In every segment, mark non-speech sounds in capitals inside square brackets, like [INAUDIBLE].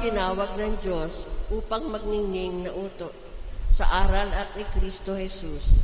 Tinawag ng Diyos upang magningning na uto sa aral at ni Kristo Jesus.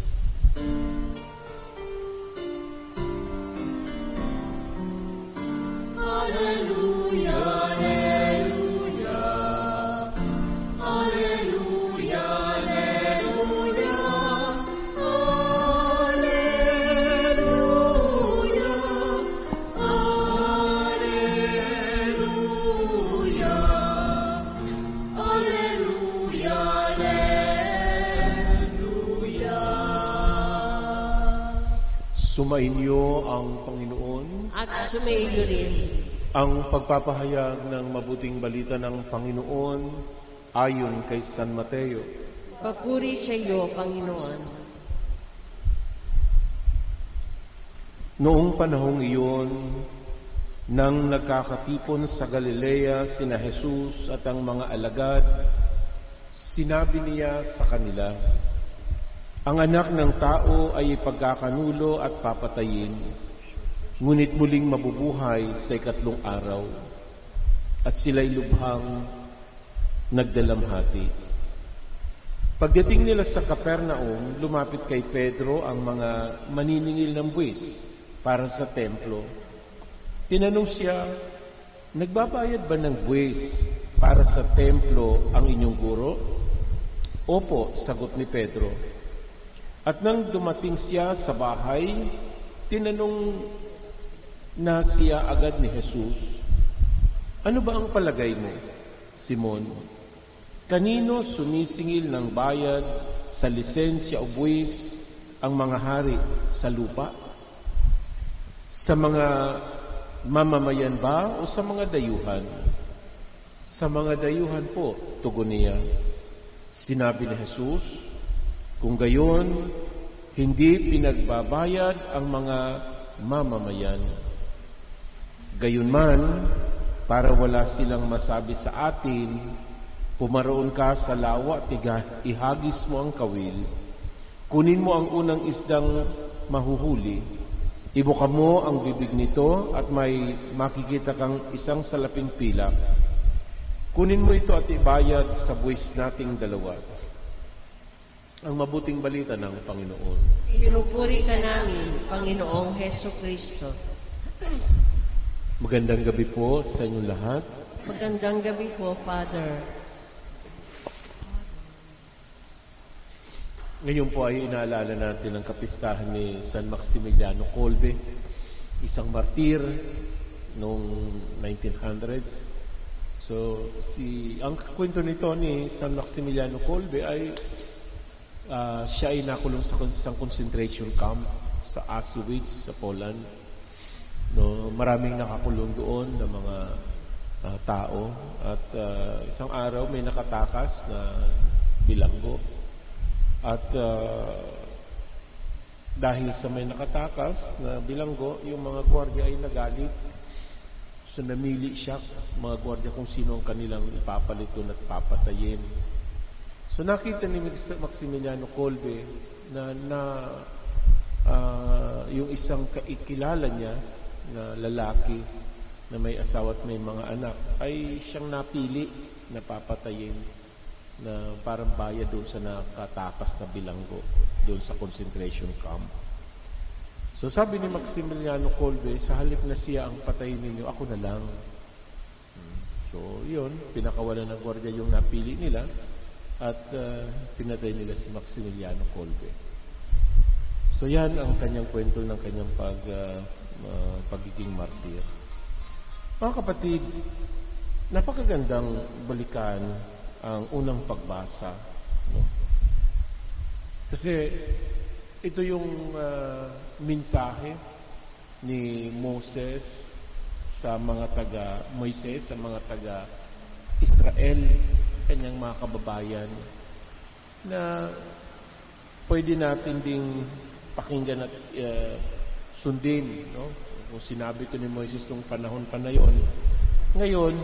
Sumainyo ang Panginoon, At sumaiyo rin ang pagpapahayag ng mabuting balita ng Panginoon ayon kay San Mateo. Papuri sa iyo, Panginoon. Noong panahong iyon, nang nagkakatipon sa Galilea sina Jesus at ang mga alagad, sinabi niya sa kanila, Ang anak ng tao ay ipagkakanulo at papatayin, ngunit muling mabubuhay sa ikatlong araw. At sila'y lubhang nagdalamhati. Pagdating nila sa Kapernaum, lumapit kay Pedro ang mga maniningil ng buwis para sa templo. Tinanong siya, Nagbabayad ba ng buwis para sa templo ang inyong guro? Opo, sagot ni Pedro. At nang dumating siya sa bahay, tinanong na siya agad ni Jesus, Ano ba ang palagay mo, Simon? Kanino sumisingil ng bayad sa lisensya o buwis ang mga hari sa lupa? Sa mga mamamayan ba o sa mga dayuhan? Sa mga dayuhan po, tugon niya. Sinabi ni Jesus, kung gayon, hindi pinagbabayad ang mga mamamayan. Gayunman, para wala silang masabi sa atin, pumaroon ka sa lawa at ihagis mo ang kawil. Kunin mo ang unang isdang mahuhuli. Ibuka mo ang bibig nito at may makikita kang isang salaping pilak. Kunin mo ito at ibayad sa buwis nating dalawa. Ang mabuting balita ng Panginoon. Pinupuri ka namin, Panginoong Heso Kristo. Magandang gabi po sa inyong lahat. Magandang gabi po, Father. Ngayon po ay inaalala natin ang kapistahan ni San Maximiliano Kolbe, isang martir noong 1900s. So, si ang kwento nito ni San Maximiliano Kolbe ay ah, siya ay nakulong sa isang concentration camp sa Auschwitz sa Poland. No, maraming nakakulong doon na mga ah, tao at ah, isang araw may nakatakas na bilanggo. At ah, dahil sa may nakatakas na bilanggo, yung mga gwardiya ay nagalit. So namili siya, mga gwardiya kung sino ang kanilang ipapalit doon at papatayin. So nakita ni Max- Maximiliano Kolbe na, na ah, yung isang kaikilala niya na lalaki na may asawa at may mga anak ay siyang napili na papatayin na parang bayad doon sa nakatakas na bilanggo doon sa concentration camp. So sabi ni Maximiliano Kolbe, sa halip na siya ang patayin ninyo, ako na lang. Hmm. So yun, pinakawalan ng gwardiya yung napili nila at uh, pinatay nila si Maximiliano Kolbe. So yan ang kanyang kwento ng kanyang pag, uh, uh, pagiging martir. Mga kapatid, napakagandang balikan ang unang pagbasa. No? Kasi ito yung uh, mensahe ni Moses sa mga taga Moises sa mga taga Israel, kanyang mga kababayan na pwede natin ding pakinggan at uh, sundin. No? Kung sinabi to ni Moises nung panahon pa na yon, ngayon,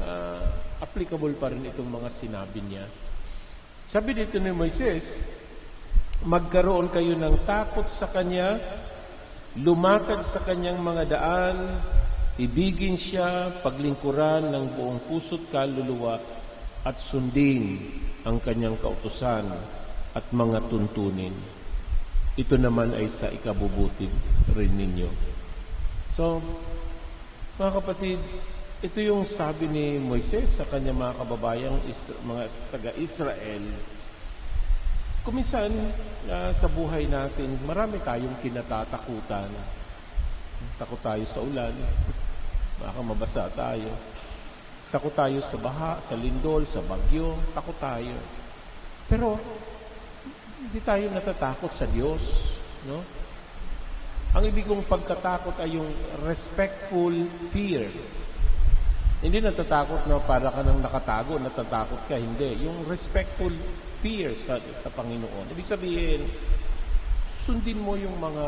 uh, applicable pa rin itong mga sinabi niya. Sabi dito ni Moises, magkaroon kayo ng takot sa Kanya, lumakad sa Kanyang mga daan, ibigin siya, paglingkuran ng buong puso't kaluluwa, at sundin ang Kanyang kautusan at mga tuntunin. Ito naman ay sa ikabubuti rin ninyo. So, mga kapatid, ito yung sabi ni Moises sa kanya mga kababayang mga taga-Israel. Kumisan uh, sa buhay natin, marami tayong kinatatakutan. Takot tayo sa ulan, [LAUGHS] baka mabasa tayo. Takot tayo sa baha, sa lindol, sa bagyo, takot tayo. Pero hindi tayo natatakot sa Diyos, no? Ang ibig kong pagkatakot ay yung respectful fear. Hindi natatakot na para ka nang nakatago, natatakot ka. Hindi. Yung respectful fear sa, sa Panginoon. Ibig sabihin, sundin mo yung mga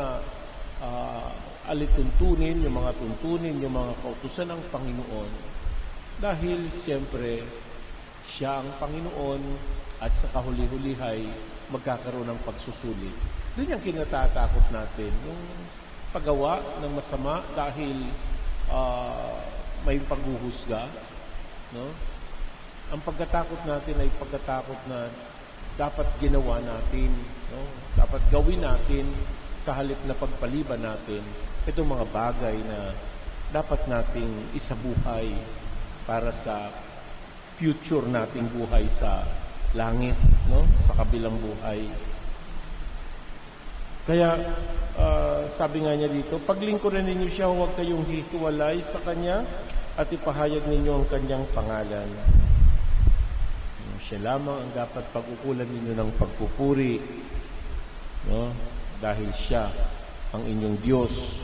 uh, alituntunin, yung mga tuntunin, yung mga kautusan ng Panginoon. Dahil siyempre, siya ang Panginoon at sa kahuli-hulihay, magkakaroon ng pagsusulit. Doon yung kinatatakot natin. Yung paggawa ng masama dahil uh, may paghuhusga. No? Ang pagkatakot natin ay pagkatakot na dapat ginawa natin, no? dapat gawin natin sa halip na pagpaliban natin itong mga bagay na dapat nating isabuhay para sa future nating buhay sa langit, no? sa kabilang buhay. Kaya uh, sabi nga niya dito, paglingkuran ninyo siya, huwag kayong hihiwalay sa Kanya at ipahayag ninyo ang Kanyang pangalan. Siya lamang ang dapat pag-ukulan ninyo ng pagpupuri no? dahil siya ang inyong Diyos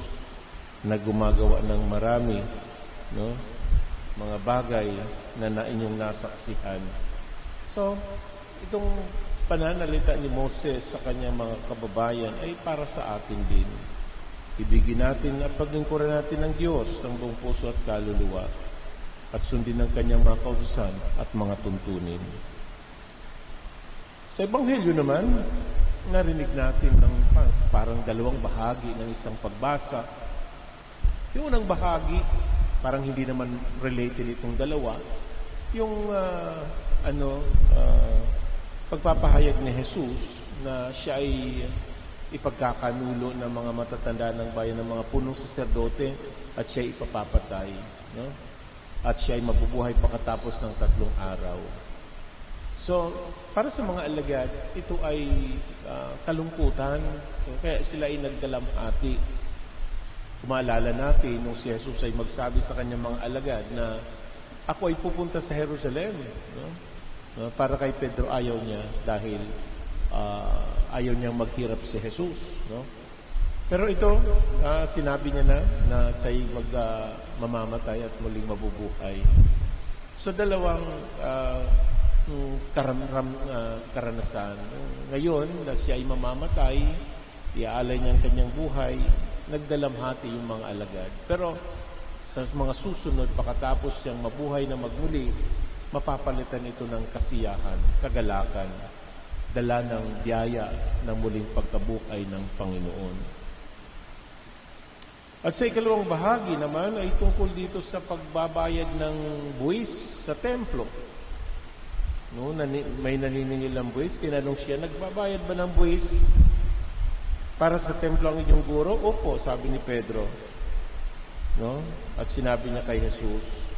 na gumagawa ng marami no? Mga bagay na na inyong nasaksihan. So, itong pananalita ni Moses sa kanyang mga kababayan ay para sa atin din. Ibigin natin at paglingkuran natin ng Diyos ng buong puso at kaluluwa at sundin ang kanyang mga kautusan at mga tuntunin. Sa Ebanghelyo naman, narinig natin ng parang dalawang bahagi ng isang pagbasa. Yung unang bahagi, parang hindi naman related itong dalawa. Yung uh, ano, uh, pagpapahayag ni Jesus na siya ay ipagkakanulo ng mga matatanda ng bayan ng mga punong saserdote at siya ay ipapapatay. No? At siya ay mabubuhay pagkatapos ng tatlong araw. So, para sa mga alagad, ito ay uh, kalungkutan. Kaya sila ay nagdalamhati. Kumaalala natin nung si Jesus ay magsabi sa kanyang mga alagad na ako ay pupunta sa Jerusalem. No? No? Para kay Pedro ayaw niya dahil uh, ayaw niyang maghirap si Jesus. No? Pero ito, uh, sinabi niya na na siya'y mag, uh, mamamatay at muling mabubuhay. So dalawang uh, karam, ram, uh, karanasan. Ngayon, na siya ay mamamatay, iaalay niya ang kanyang buhay, nagdalamhati yung mga alagad. Pero sa mga susunod, pakatapos siyang mabuhay na magmuli, mapapalitan ito ng kasiyahan, kagalakan, dala ng biyaya ng muling pagkabuhay ng Panginoon. At sa ikalawang bahagi naman ay tungkol dito sa pagbabayad ng buwis sa templo. No, nani, may naniningil ng buwis. Tinanong siya, nagbabayad ba ng buwis para sa templo ang inyong guro? Opo, sabi ni Pedro. No? At sinabi niya kay Jesus,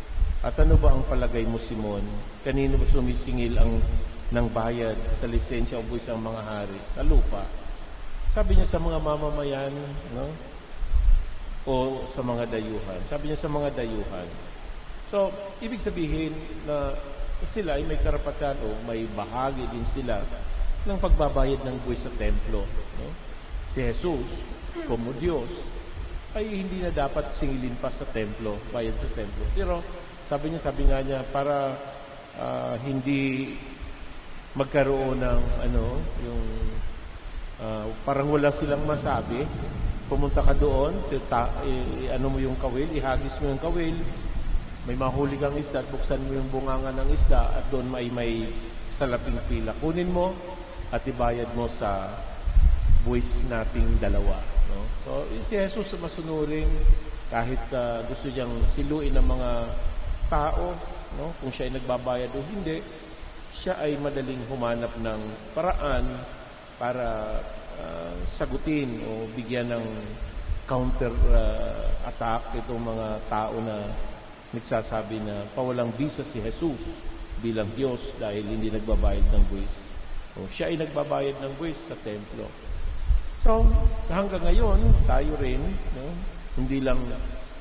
At ano ba ang palagay mo, Simon? Kanino mo sumisingil ang ng bayad sa lisensya o buwis ang mga hari? Sa lupa. Sabi niya sa mga mamamayan, no? O sa mga dayuhan. Sabi niya sa mga dayuhan. So, ibig sabihin na sila ay may karapatan o may bahagi din sila ng pagbabayad ng buwis sa templo. No? Si Jesus, como Diyos, ay hindi na dapat singilin pa sa templo, bayad sa templo. Pero sabi niya, sabi nga niya, para uh, hindi magkaroon ng ano, yung parang wala silang masabi. Pumunta ka doon, tita, i, ano mo yung kawil, ihagis mo yung kawil, may mahuli kang isda buksan mo yung bunganga ng isda at doon may may salaping pila. Kunin mo at ibayad mo sa buwis nating dalawa. No? So, si Jesus masunurin kahit ah, gusto niyang siluin ng mga tao, no? kung siya ay nagbabayad o hindi, siya ay madaling humanap ng paraan para ah, sagutin o bigyan ng counter ah, attack itong mga tao na nagsasabi na pawalang bisa si Jesus bilang Diyos dahil hindi nagbabayad ng buwis. O siya ay nagbabayad ng buwis sa templo. So, hanggang ngayon, tayo rin, no, hindi lang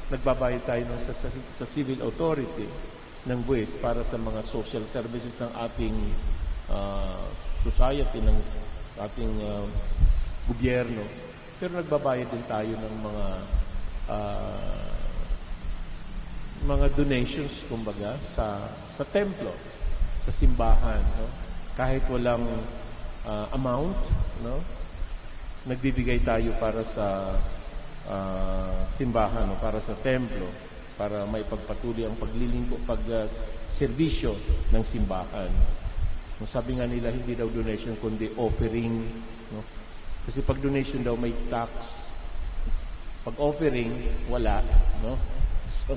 nagbabayad tayo ng, sa, sa, sa civil authority ng buwis para sa mga social services ng ating ah, society, ng ating ah, gobyerno. Pero nagbabayad din tayo ng mga ah, mga donations kumbaga sa sa templo, sa simbahan, no? Kahit walang ah, amount, no? Nagbibigay tayo para sa ah, simbahan o para sa templo para may pagpatuloy ang paglilingkod pag ah, serbisyo ng simbahan. No, sabi nga nila hindi daw donation kundi offering, no? Kasi pag donation daw may tax. Pag offering, wala, no? So,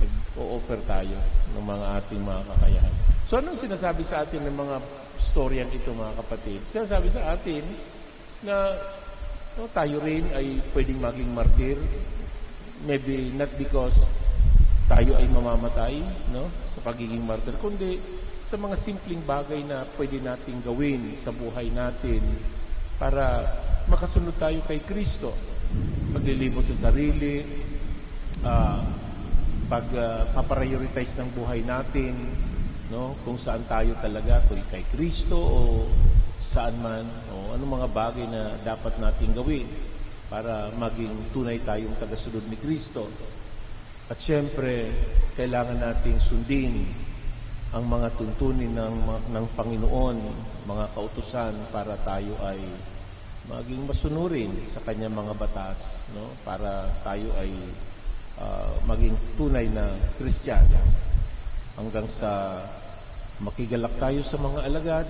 nag-o-offer tayo ng mga ating mga kakayahan. So, anong sinasabi sa atin ng mga storyang ito, mga kapatid? Sinasabi sa atin na no, tayo rin ay pwedeng maging martir. Maybe not because tayo ay mamamatay no, sa pagiging martir, kundi sa mga simpleng bagay na pwede nating gawin sa buhay natin para makasunod tayo kay Kristo. Paglilibot sa sarili, ah, pag uh, paprioritize ng buhay natin, no, kung saan tayo talaga, kung kay Kristo o saan man, o anong mga bagay na dapat nating gawin para maging tunay tayong tagasunod ni Kristo. At siyempre, kailangan nating sundin ang mga tuntunin ng, ng Panginoon, mga kautusan para tayo ay maging masunurin sa kanyang mga batas, no? para tayo ay ah, maging tunay na Kristiyano hanggang sa makigalak tayo sa mga alagad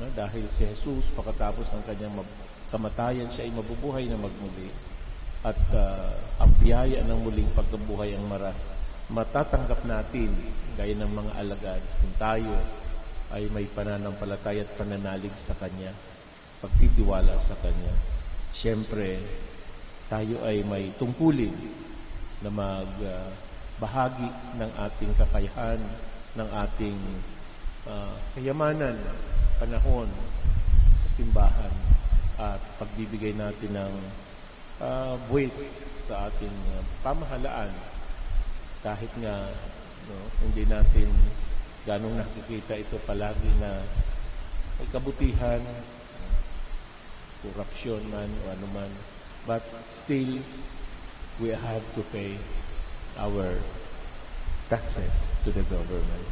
no? dahil si Jesus pagkatapos ng kanyang kamatayan siya ay mabubuhay na magmuli at ah, ang biyaya ng muling pagkabuhay ang mara matatanggap natin gaya ng mga alagad kung tayo ay may pananampalataya at pananalig sa Kanya, pagtitiwala sa Kanya. Siyempre, tayo ay may tungkulin na magbahagi ng ating kakayahan, ng ating ah, kayamanan, panahon sa simbahan at pagbibigay natin ng uh, buwis sa ating ah, pamahalaan kahit nga no, hindi natin ganong nakikita ito palagi na may kabutihan, korupsyon man o ano man. But still, we have to pay our taxes to the government.